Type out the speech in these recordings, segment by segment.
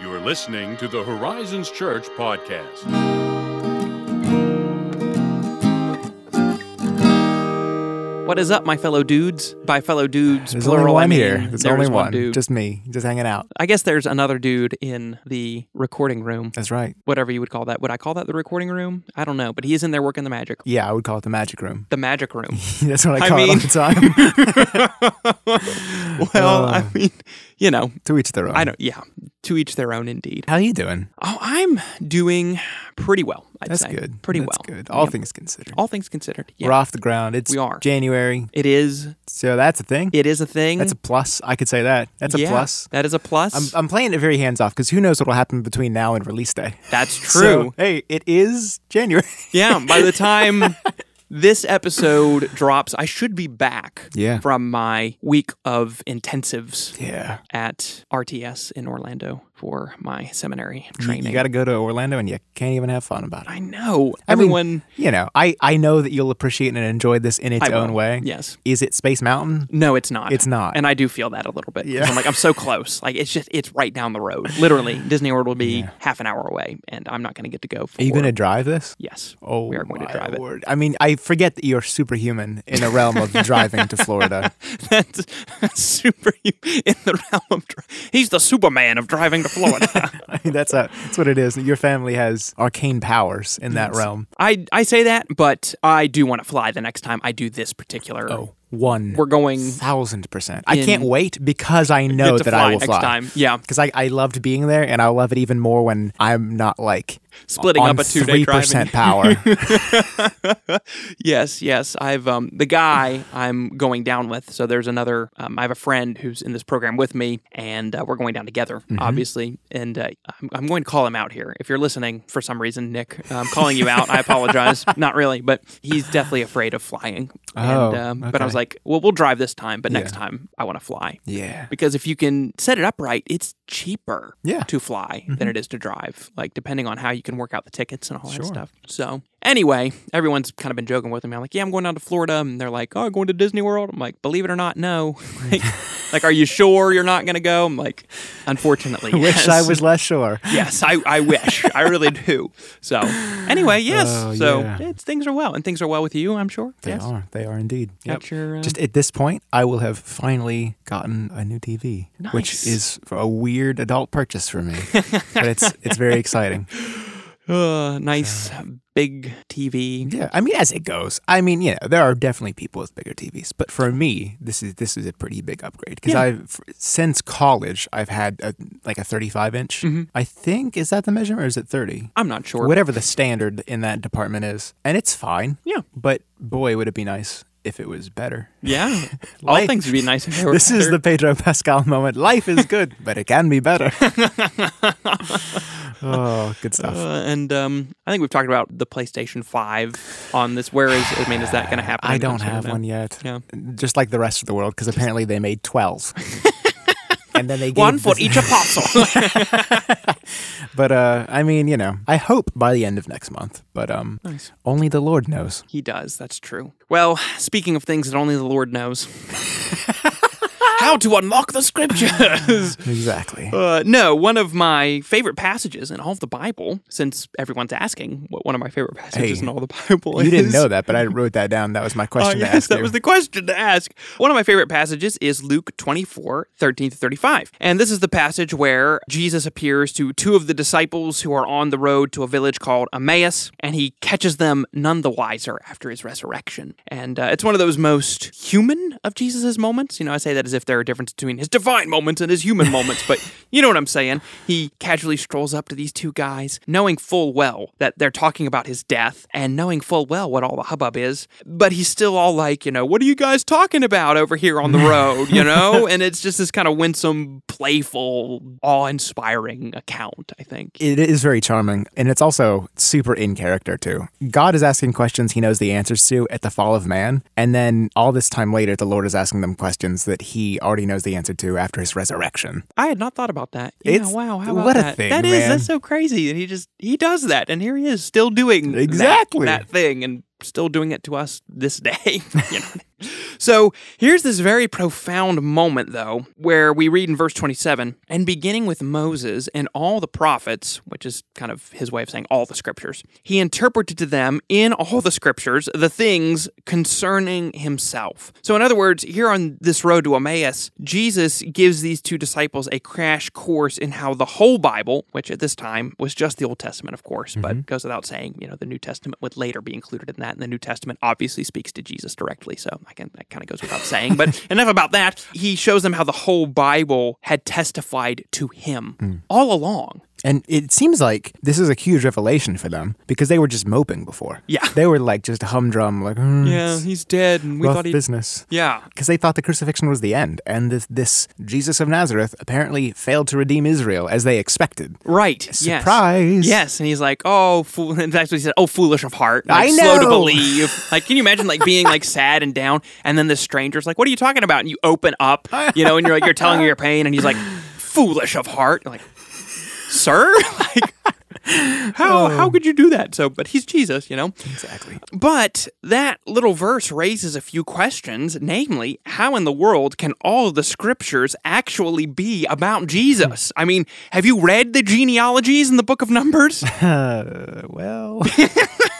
You're listening to the Horizons Church podcast. What is up, my fellow dudes? By fellow dudes, There's plural, only one I mean, here. There's there only is one. dude. Just me, just hanging out. I guess there's another dude in the recording room, That's right. whatever you would call that. Would I call that the recording room? I don't know, but he is in there working the magic. Yeah, I would call it the magic room. The magic room. That's what I I call mean- it all the time. well, Uh. I mean, you know, to each their own. I don't. Yeah, to each their own, indeed. How are you doing? Oh, I'm doing pretty well. I'd That's say good. Pretty That's well. good. All Yeah. things considered. all things considered. Yeah, We're off the ground. It's We are. January, it is. so that's a thing. It is a thing. That's a plus. I could say that. That's a yeah, plus. That is a plus. I'm, I'm playing it very hands off because who knows what will happen between now and release day. That's So, true. hey, it is January. Yeah, by the time this episode drops, I should be back Yeah. from my week of intensives yeah. at RTS in Orlando for my seminary training. You, got to go to Orlando and you can't even have fun about it. I know. I mean, Everyone You know, I, I know that you'll appreciate and enjoy this in its I own will. way. Yes. Is it Space Mountain? No, it's not. It's not. And I do feel that a little bit. Yeah. I'm like, I'm so close. Like it's just it's right down the road. Literally. Disney World will be half an hour away and I'm not gonna get to go for Are you going to drive this? Yes. Oh, we are going to drive it. Lord. I mean, I forget that you're superhuman in the realm of driving to Florida. That's super in the realm of dri- he's the Superman of driving to Florida. I mean, that's a, that's what it is. Your family has arcane powers in that realm. I I say that, but I do want to fly the next time I do this particular. Oh, one We're going thousand percent. I can't wait because I know that I will next fly. time. Yeah, Because I, I loved being there, and I'll love it even more when I'm not like splitting up a two day three driving. percent power. yes, yes. I've um the guy I'm going down with. So there's another. Um, I have a friend who's in this program with me, and uh, we're going down together, Mm-hmm. obviously. And uh, I'm, I'm going to call him out here. If you're listening for some reason, Nick, I'm calling you out. I apologize. Not really, but he's definitely afraid of flying. Oh, and, um, But I was okay. Like, well, we'll drive this time, but next Yeah. time I want to fly. yeah. because if you can set it up right, it's cheaper Yeah. Mm-hmm. to fly than it is to drive. Like depending on how you can work out the tickets and all that stuff. So anyway, everyone's kind of been joking with me. I'm like, yeah, I'm going down to Florida, and they're like, oh, going to Disney World. I'm like, believe it or not, no. like, like, are you sure you're not going to go? I'm like, unfortunately, Wish yes. I was less sure. Yes, I, I wish. I really do. So anyway, yes. Oh, so yeah. it's, things are well, and things are well with you. I'm sure. They yes. are. They are indeed. Got your, uh, Just at this point, I will have finally gotten a new TV, which is a weird adult purchase for me, but it's it's very exciting. uh, nice big TV. Yeah, I mean, as it goes, I mean, know, there are definitely people with bigger TVs, but for me, this is this is a pretty big upgrade because Yeah. I've since college I've had a, like a 35 inch. Mm-hmm. I think is that the measurement or is it 30? I'm not sure. Whatever the standard in that department is, and it's fine. Yeah. But boy, would it be nice if it was better. Yeah. All Life- things would be nice if they were This is the Pedro Pascal moment. Life is good, but it can be better. oh, good stuff. Uh, and um, I think we've talked about the PlayStation 5 on this. Where is, I mean, is that going to happen? I don't have one yet. Yeah. Just like the rest of the world, because apparently they made 12. And then they One for each apostle. But uh, I mean, you know, I hope by the end of next month. But um, Nice. only the Lord knows. he does. That's true. Well, speaking of things that only the Lord knows, how to unlock the scriptures. Exactly. Uh, no, one of my favorite passages in all of the Bible, since everyone's asking what one of my favorite passages Hey, in all the Bible is. You didn't know that, but I wrote that down. That was my Oh, question to yes, ask that you. was the question to ask. One of my favorite passages is Luke 24, 13 to 35. And this is the passage where Jesus appears to two of the disciples who are on the road to a village called Emmaus, and he catches them none the wiser after his resurrection. And uh, it's one of those most human of Jesus' moments. You know, I say that as if there are a difference between his divine moments and his human moments, but you know what I'm saying. He casually strolls up to these two guys, knowing full well that they're talking about his death and knowing full well what all the hubbub is, but he's still all like, you know, what are you guys talking about over here on the road, you know? and it's just this kind of winsome, playful, awe inspiring account, I think. It is very charming, and it's also super in character too. God is asking questions he knows the answers to at the fall of man, and then all this time later, the Lord is asking them questions that he already knows the answer to after his resurrection. I had not thought about that. Yeah, It's- wow, how about what a that? thing, That is man. that's so crazy. And he just he does that, and here he is still doing that- Exactly. that, thing, and still doing it to us this day. you know? So here's this very profound moment, though, where we read in verse 27 and beginning with Moses and all the prophets, which is kind of his way of saying all the scriptures, he interpreted to them in all the scriptures the things concerning himself. So, in other words, here on this road to Emmaus, Jesus gives these two disciples a crash course in how the whole Bible, which at this time was just the Old Testament, of course, but mm-hmm. goes without saying, you know, the New Testament would later be included in that, and the New Testament obviously speaks to Jesus directly. So, I can, that kind of goes without saying. But enough about that. He shows them how the whole Bible had testified to him mm. all along. And it seems like this is a huge revelation for them because they were just moping before. Yeah. They were like just humdrum, like, "Hmm, Yeah, he's dead, and we thought he. business. Yeah, Because they thought the crucifixion was the end. And this, this Jesus of Nazareth apparently failed to redeem Israel as they expected. right. Surprise. Yes, and he's like, "Oh, fool!" And that's what he said. Oh, foolish of heart. I Like, Slow to believe. Like, can you imagine like being like sad and down, and then the stranger's like, "What are you talking about?" And you open up, you know, and you're like, you're telling her your pain, and he's like, "Foolish of heart." You're like, sir, like. How how could you do that? So, but he's Jesus, you know. Exactly. But that little verse raises a few questions, namely, how in the world can all the scriptures actually be about Jesus? I mean, have you read the genealogies in the book of Numbers? Uh, well,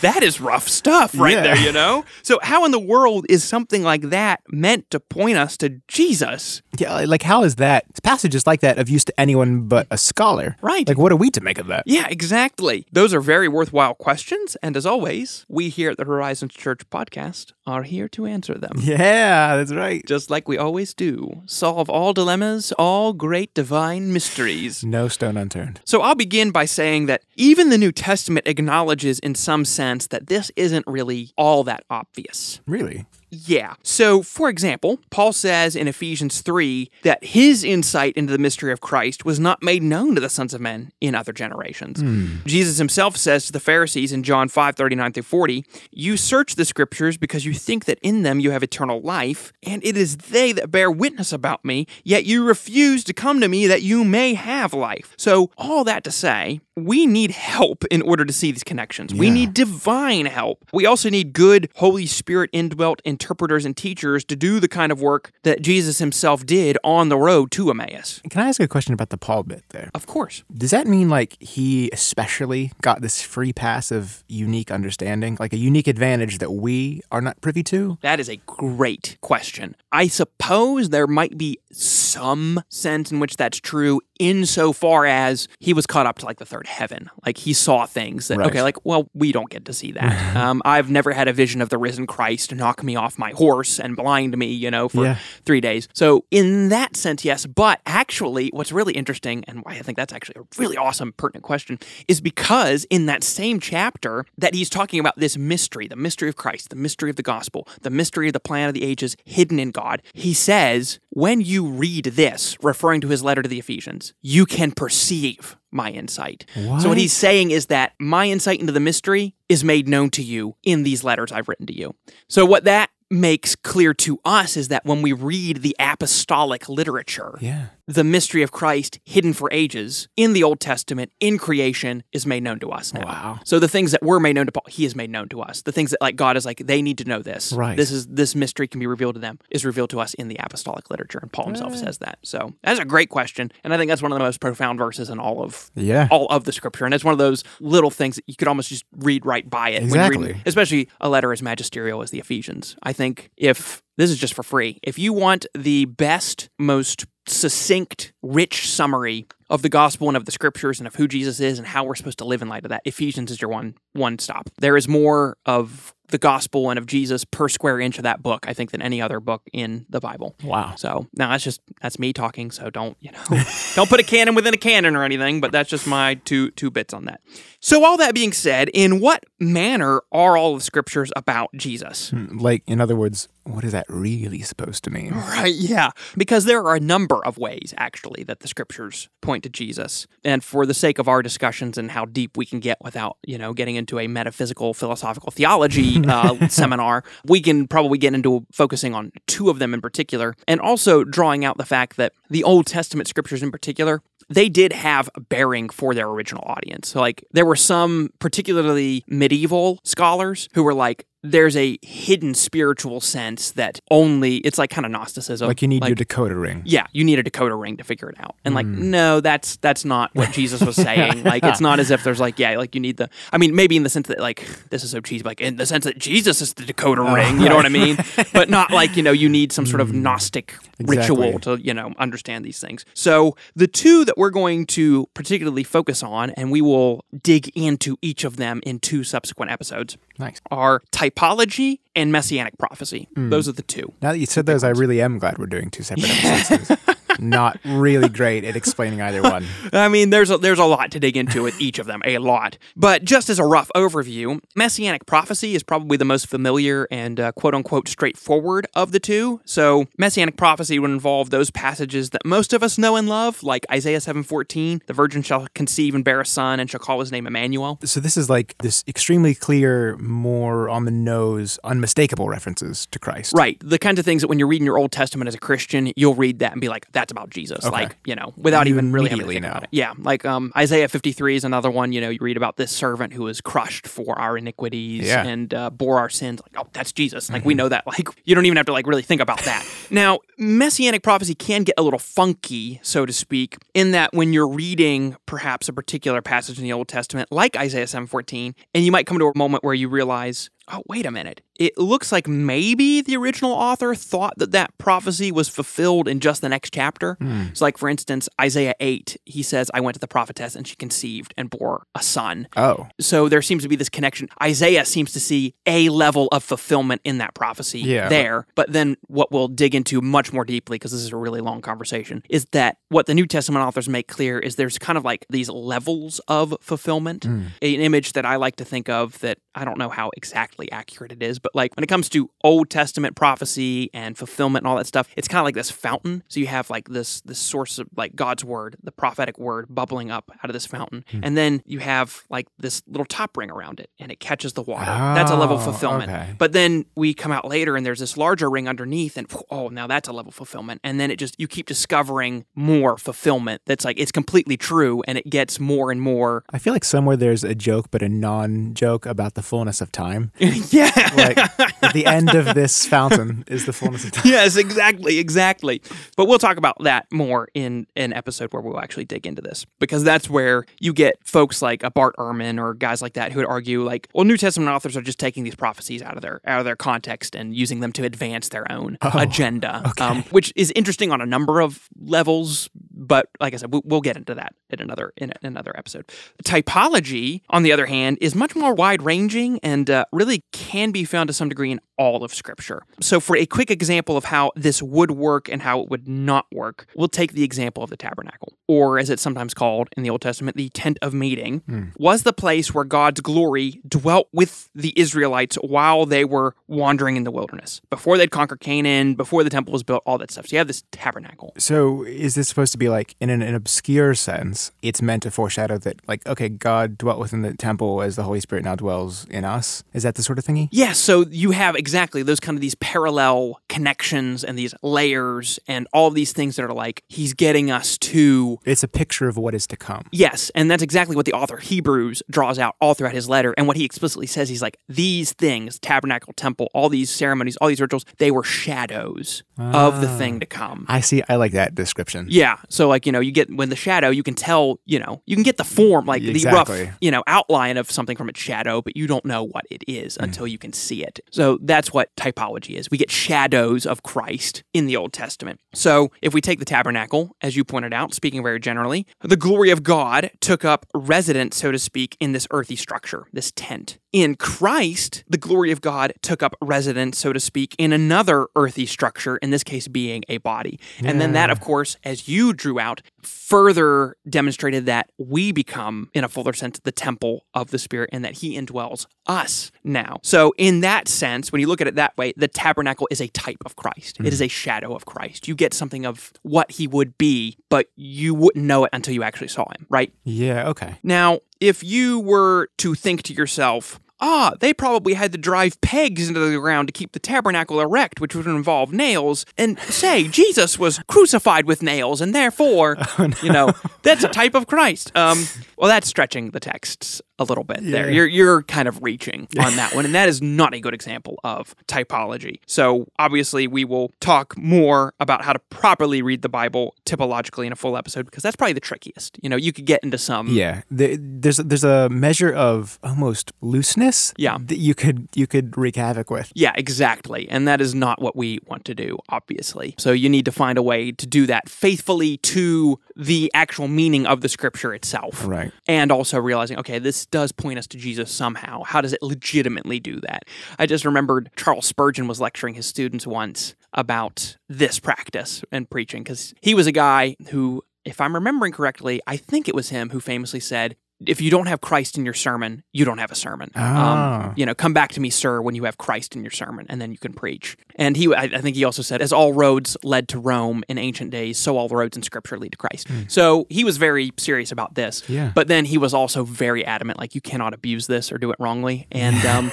that is rough stuff right Yeah. there, you know? So, how in the world is something like that meant to point us to Jesus? yeah, like how is that? Passages like that of use to anyone but a scholar. Right. Like, what are we to make of that? Yeah, exactly. Those are very worthwhile questions. And as always, we here at the Horizons Church podcast are here to answer them. Yeah, that's right. just like we always do, solve all dilemmas, all great divine mysteries. No stone unturned. So I'll begin by saying that even the New Testament acknowledges, in some sense, that this isn't really all that obvious. Really? Yeah. So, for example, Paul says in Ephesians 3 that his insight into the mystery of Christ was not made known to the sons of men in other generations. Hmm. Jesus himself says to the Pharisees in John 5 39 through 40, You search the scriptures because you think that in them you have eternal life, and it is they that bear witness about me, yet you refuse to come to me that you may have life. So, all that to say, we need help in order to see these connections. We need divine help. We also need good Holy Spirit indwelt interpreters and teachers to do the kind of work that Jesus himself did on the road to Emmaus. Can I ask a question about the Paul bit there? Of course. Does that mean like he especially got this free pass of unique understanding, like a unique advantage that we are not privy to? That is a great question. I suppose there might be some sense in which that's true insofar as he was caught up to like the third heaven. Like he saw things that, Right. okay, like, well, we don't get to see that. um, I've never had a vision of the risen Christ knock me off my horse and blind me, you know, for Yeah. three days. So, in that sense, yes. But actually, what's really interesting and why I think that's actually a really awesome, pertinent question is because in that same chapter that he's talking about this mystery, the mystery of Christ, the mystery of the gospel, the mystery of the plan of the ages hidden in God, he says, when you read this, referring to his letter to the Ephesians, you can perceive my insight. So, what What? he's saying is that my insight into the mystery is made known to you in these letters I've written to you. So, what that makes clear to us is that when we read the apostolic literature, Yeah. The mystery of Christ hidden for ages in the Old Testament, in creation, is made known to us now. Wow. So the things that were made known to Paul, he has made known to us. The things that like God is like, they need to know this. Right. This is this mystery can be revealed to them, is revealed to us in the apostolic literature. And Paul himself eh. says that. So that's a great question. And I think that's one of the most profound verses in all of Yeah. all of the scripture. And it's one of those little things that you could almost just read right by it. when reading- Exactly. especially a letter as magisterial as the Ephesians. I think if this is just for free, if you want the best, most succinct, rich summary of the gospel and of the scriptures and of who Jesus is and how we're supposed to live in light of that, Ephesians is your one one stop. There is more of the gospel and of Jesus per square inch of that book, I think, than any other book in the Bible. Wow. So now that's just that's me talking. So don't you know don't put a canon within a canon or anything. But that's just my two two bits on that. So all that being said, in what manner are all of the scriptures about Jesus? Hmm, like, in other words, what is that really supposed to mean? Right, yeah. Because there are a number of ways, actually, that the scriptures point to Jesus. And for the sake of our discussions and how deep we can get without, you know, getting into a metaphysical, philosophical theology uh, seminar, we can probably get into focusing on two of them in particular, and also drawing out the fact that the Old Testament scriptures in particular they did have bearing for their original audience. So, like, there were some particularly medieval scholars who were like, there's a hidden spiritual sense that only it's like kind of Gnosticism. Like you need your decoder ring. yeah, you need a decoder ring to figure it out. And like, Hmm. no, that's that's not what Jesus was saying. like, it's not as if there's like, yeah, like you need the. I mean, maybe in the sense that like this is so cheesy, like in the sense that Jesus is the decoder Oh, ring. You know what I mean? but not like you know you need some sort of Gnostic ritual Hmm. To you know understand these things. So the two that we're going to particularly focus on, and we will dig into each of them in two subsequent episodes, Nice. are typology and messianic prophecy. Hmm. Those are the two. Now that you said those, I really am glad we're doing two separate episodes. Not really great at explaining either one. I mean, there's a, there's a lot to dig into with each of them, a lot. But just as a rough overview, messianic prophecy is probably the most familiar and uh, quote unquote straightforward of the two. So, messianic prophecy would involve those passages that most of us know and love, like Isaiah 7:14, "The virgin shall conceive and bear a son, and shall call his name Emmanuel." So this is like this extremely clear, more on the nose, unmistakable references to Christ. Right, the kinds of things that when you're reading your Old Testament as a Christian, you'll read that and be like, "That's about Jesus," Okay. like you know, without You even really having to think know. about it. Yeah, like um, Isaiah 53 is another one. You know, you read about this servant who was crushed for our iniquities Yeah. Mm-hmm. and uh, bore our sins. Like, oh, that's Jesus. Like we know that. Like you don't even have to like really think about that. now, messianic prophecy can get a little funky, so to speak, in that when you're reading perhaps a particular passage in the Old Testament, like Isaiah 7:14, and you might come to a moment where you realize. Oh, wait a minute. It looks like maybe the original author thought that that prophecy was fulfilled in just the next chapter. Hmm. So, like, for instance, Isaiah 8, he says, I went to the prophetess and she conceived and bore a son. Oh, So there seems to be this connection. Isaiah seems to see a level of fulfillment in that prophecy Yeah. there. But then what we'll dig into much more deeply, because this is a really long conversation, is that what the New Testament authors make clear is there's kind of like these levels of fulfillment. Hmm. An image that I like to think of that I don't know how exactly accurate it is, but like when it comes to Old Testament prophecy and fulfillment and all that stuff, it's kind of like this fountain. So you have like this this source of like God's word, the prophetic word bubbling up out of this fountain. Hmm. And then you have like this little top ring around it and it catches the water. that's a level of Oh, fulfillment. okay. But then we come out later and there's this larger ring underneath and oh, now that's a level of fulfillment. And then it just you keep discovering more fulfillment that's like it's completely true and it gets more and more I feel like somewhere there's a joke, but a non-joke about the fullness of time. yeah. Like at the end of this fountain is the fullness of time. yes, exactly, exactly. But we'll talk about that more in an episode where we'll actually dig into this because that's where you get folks like a Bart Ehrman or guys like that who would argue like, well, New Testament authors are just taking these prophecies out of their out of their context and using them to advance their own agenda, um, which is interesting on a number of levels. But like I said, we- we'll get into that in another in another episode. Typology, on the other hand, is much more wide ranging and uh, really can be found to some degree in all of Scripture. So, for a quick example of how this would work and how it would not work, we'll take the example of the tabernacle, or as it's sometimes called in the Old Testament, the tent of meeting, was the place where God's glory dwelt with the Israelites while they were wandering in the wilderness, before they'd conquered Canaan, before the temple was built, all that stuff. So, you have this tabernacle. So is this supposed to be like in an, an obscure sense? It's meant to foreshadow that, like, okay, God dwelt within the temple as the Holy Spirit now dwells in us. Is that the sort of thingy? Yeah, so you have exactly those kind of these parallel connections and these layers and all of these things that are like he's getting us to It's a picture of what is to come. Yes, and that's exactly what the author Hebrews draws out all throughout his letter. And what he explicitly says, he's like, these things, tabernacle, temple, all these ceremonies, all these rituals, they were shadows of the ah. thing to come. I see. I like that description. Yeah. So like, you know, you get when the shadow, you can tell, you know, you can get the form, like Exactly. the rough, you know, outline of something from its shadow, but you don't know what it is mm. until you can see it. So that's what typology is. We get shadows of Christ in the Old Testament. So if we take the tabernacle, as you pointed out, speaking very generally, the glory of God took up residence, so to speak, in this earthy structure, this tent. In Christ, the glory of God took up residence, so to speak, in another earthy structure, in this case being a body. And then that, of course, as you drew out, further demonstrated that we become, in a fuller sense, the temple of the Spirit and that He indwells us now. So, in that sense, when you look at it that way, the tabernacle is a type of Christ. It is mm. a shadow of Christ. You get something of what He would be, but you wouldn't know it until you actually saw Him, right? Yeah. Okay. Now, if you were to think to yourself, ah, they probably had to drive pegs into the ground to keep the tabernacle erect, which would involve nails. And say, Jesus was crucified with nails, and therefore, you know, that's a type of Christ. Um, well, that's stretching the texts a little bit there. You're you're kind of reaching on that one, and that is not a good example of typology. So obviously, we will talk more about how to properly read the Bible typologically in a full episode because that's probably the trickiest. You know, you could get into some. Yeah, there's there's a measure of almost looseness. Yeah. that you could you could wreak havoc with. Yeah, exactly. And that is not what we want to do, obviously. So you need to find a way to do that faithfully to the actual meaning of the scripture itself. Right. And also realizing, okay, this does point us to Jesus somehow. How does it legitimately do that? I just remembered Charles Spurgeon was lecturing his students once about this practice and preaching because he was a guy who, if I'm remembering correctly, I think it was him who famously said, if you don't have Christ in your sermon, you don't have a sermon. Ah. Um, you know, come back to me, sir, when you have Christ in your sermon, and then you can preach. And he, I, I think he also said, as all roads led to Rome in ancient days, so all the roads in Scripture lead to Christ. So he was very serious about this. Yeah. But then he was also very adamant, like you cannot abuse this or do it wrongly. And um,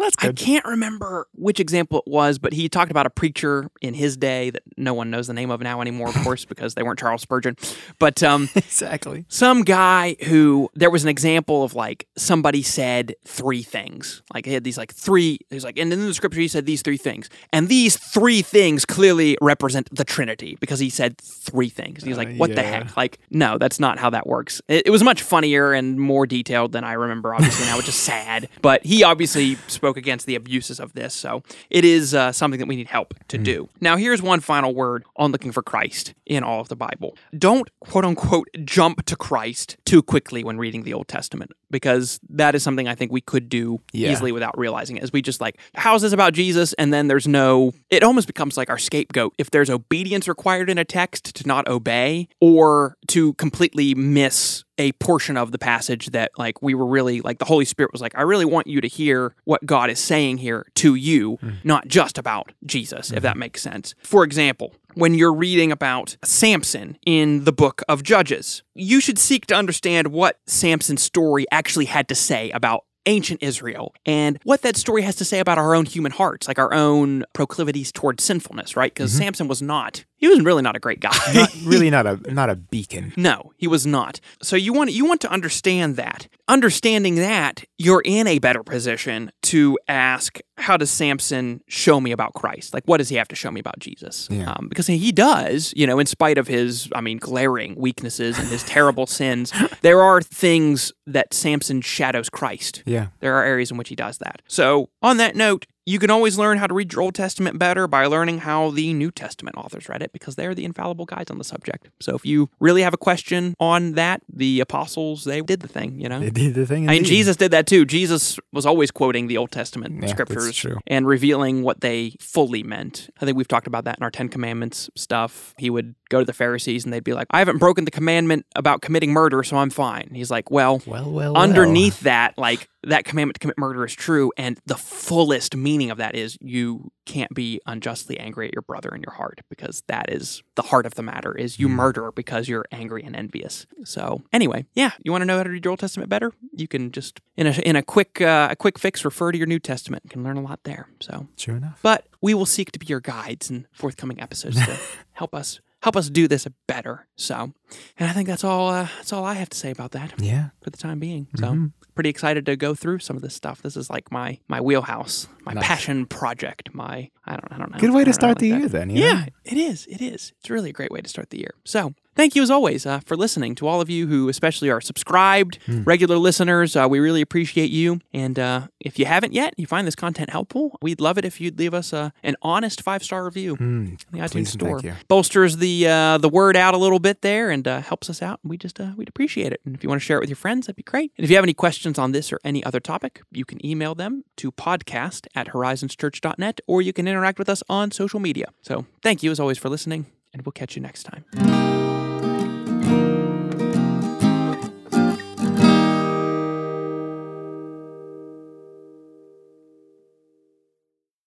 That's I can't remember which example it was, but he talked about a preacher in his day that no one knows the name of now anymore, of course, because they weren't Charles Spurgeon. But um, exactly. some guy who there was an example of like somebody said three things. Like he had these like three. He's like, and in the scripture he said these three things, and these three things clearly represent the Trinity because he said three things. He's like, Uh, what the heck? Like, no, that's not how that works. It, it was much funnier and more detailed than I remember. Obviously now, which is sad. But he obviously spoke against the abuses of this, so it is uh, something that we need help to do. Now, here's one final word on looking for Christ in all of the Bible. Don't quote unquote jump to Christ too quickly when reading the Old Testament because that is something I think we could do Yeah. easily without realizing it. As we just like, how's this about Jesus? And then there's no, it almost becomes like our scapegoat. If there's obedience required in a text to not obey or to completely miss a portion of the passage that like we were really like the Holy Spirit was like, I really want you to hear what God is saying here to you, hmm. not just about Jesus, if hmm. that makes sense. For example, when you're reading about Samson in the book of Judges, you should seek to understand what Samson's story actually had to say about ancient Israel and what that story has to say about our own human hearts, like our own proclivities towards sinfulness, right? Because mm-hmm. Samson was not, he was really not a great guy. Not, really not a not a beacon. No, he was not. So you want you want to understand that. Understanding that, you're in a better position to ask, how does Samson show me about Christ? Like, what does he have to show me about Jesus? Yeah. Um, because he does, you know, in spite of his, I mean, glaring weaknesses and his terrible sins, there are things that Samson shadows Christ. Yeah. There are areas in which he does that. So, on that note, you can always learn how to read your Old Testament better by learning how the New Testament authors read it because they're the infallible guides on the subject. So, if you really have a question on that, the apostles, they did the thing, you know? They did the thing. I mean. Jesus did that too. Jesus was always quoting the Old Testament Yeah, scriptures and revealing what they fully meant. I think we've talked about that in our Ten Commandments stuff. He would go to the Pharisees and they'd be like, I haven't broken the commandment about committing murder, so I'm fine. And he's like, Well, Well, well, underneath that, like that commandment to commit murder is true, and the fullest meaning of that is you can't be unjustly angry at your brother in your heart because that is the heart of the matter is you murder because you're angry and envious. So anyway, yeah, you want to know how to read your Old Testament better? You can just in a in a quick uh, a quick fix refer to your New Testament. You can learn a lot there. So True enough. but we will seek to be your guides in forthcoming episodes to help us help us do this better. So, and I think that's all. Uh, that's all I have to say about that Yeah. for the time being. So, Mm-hmm. pretty excited to go through some of this stuff. This is like my my wheelhouse, my Nice. passion project. My I don't I don't know. Good way to start like the that. year, then. know? Yeah, it is. It is. It's really a great way to start the year. So, thank you as always uh, for listening to all of you who, especially, are subscribed, Hmm. regular listeners. Uh, we really appreciate you. And uh, if you haven't yet, you find this content helpful, we'd love it if you'd leave us uh, an honest five star review Mm, in the iTunes store. Bolsters the uh, the word out a little bit there and uh, helps us out. We just uh, we'd appreciate it. And if you want to share it with your friends, that'd be great. And if you have any questions on this or any other topic, you can email them to podcast at horizonschurch.net or you can interact with us on social media. So thank you as always for listening, and we'll catch you next time.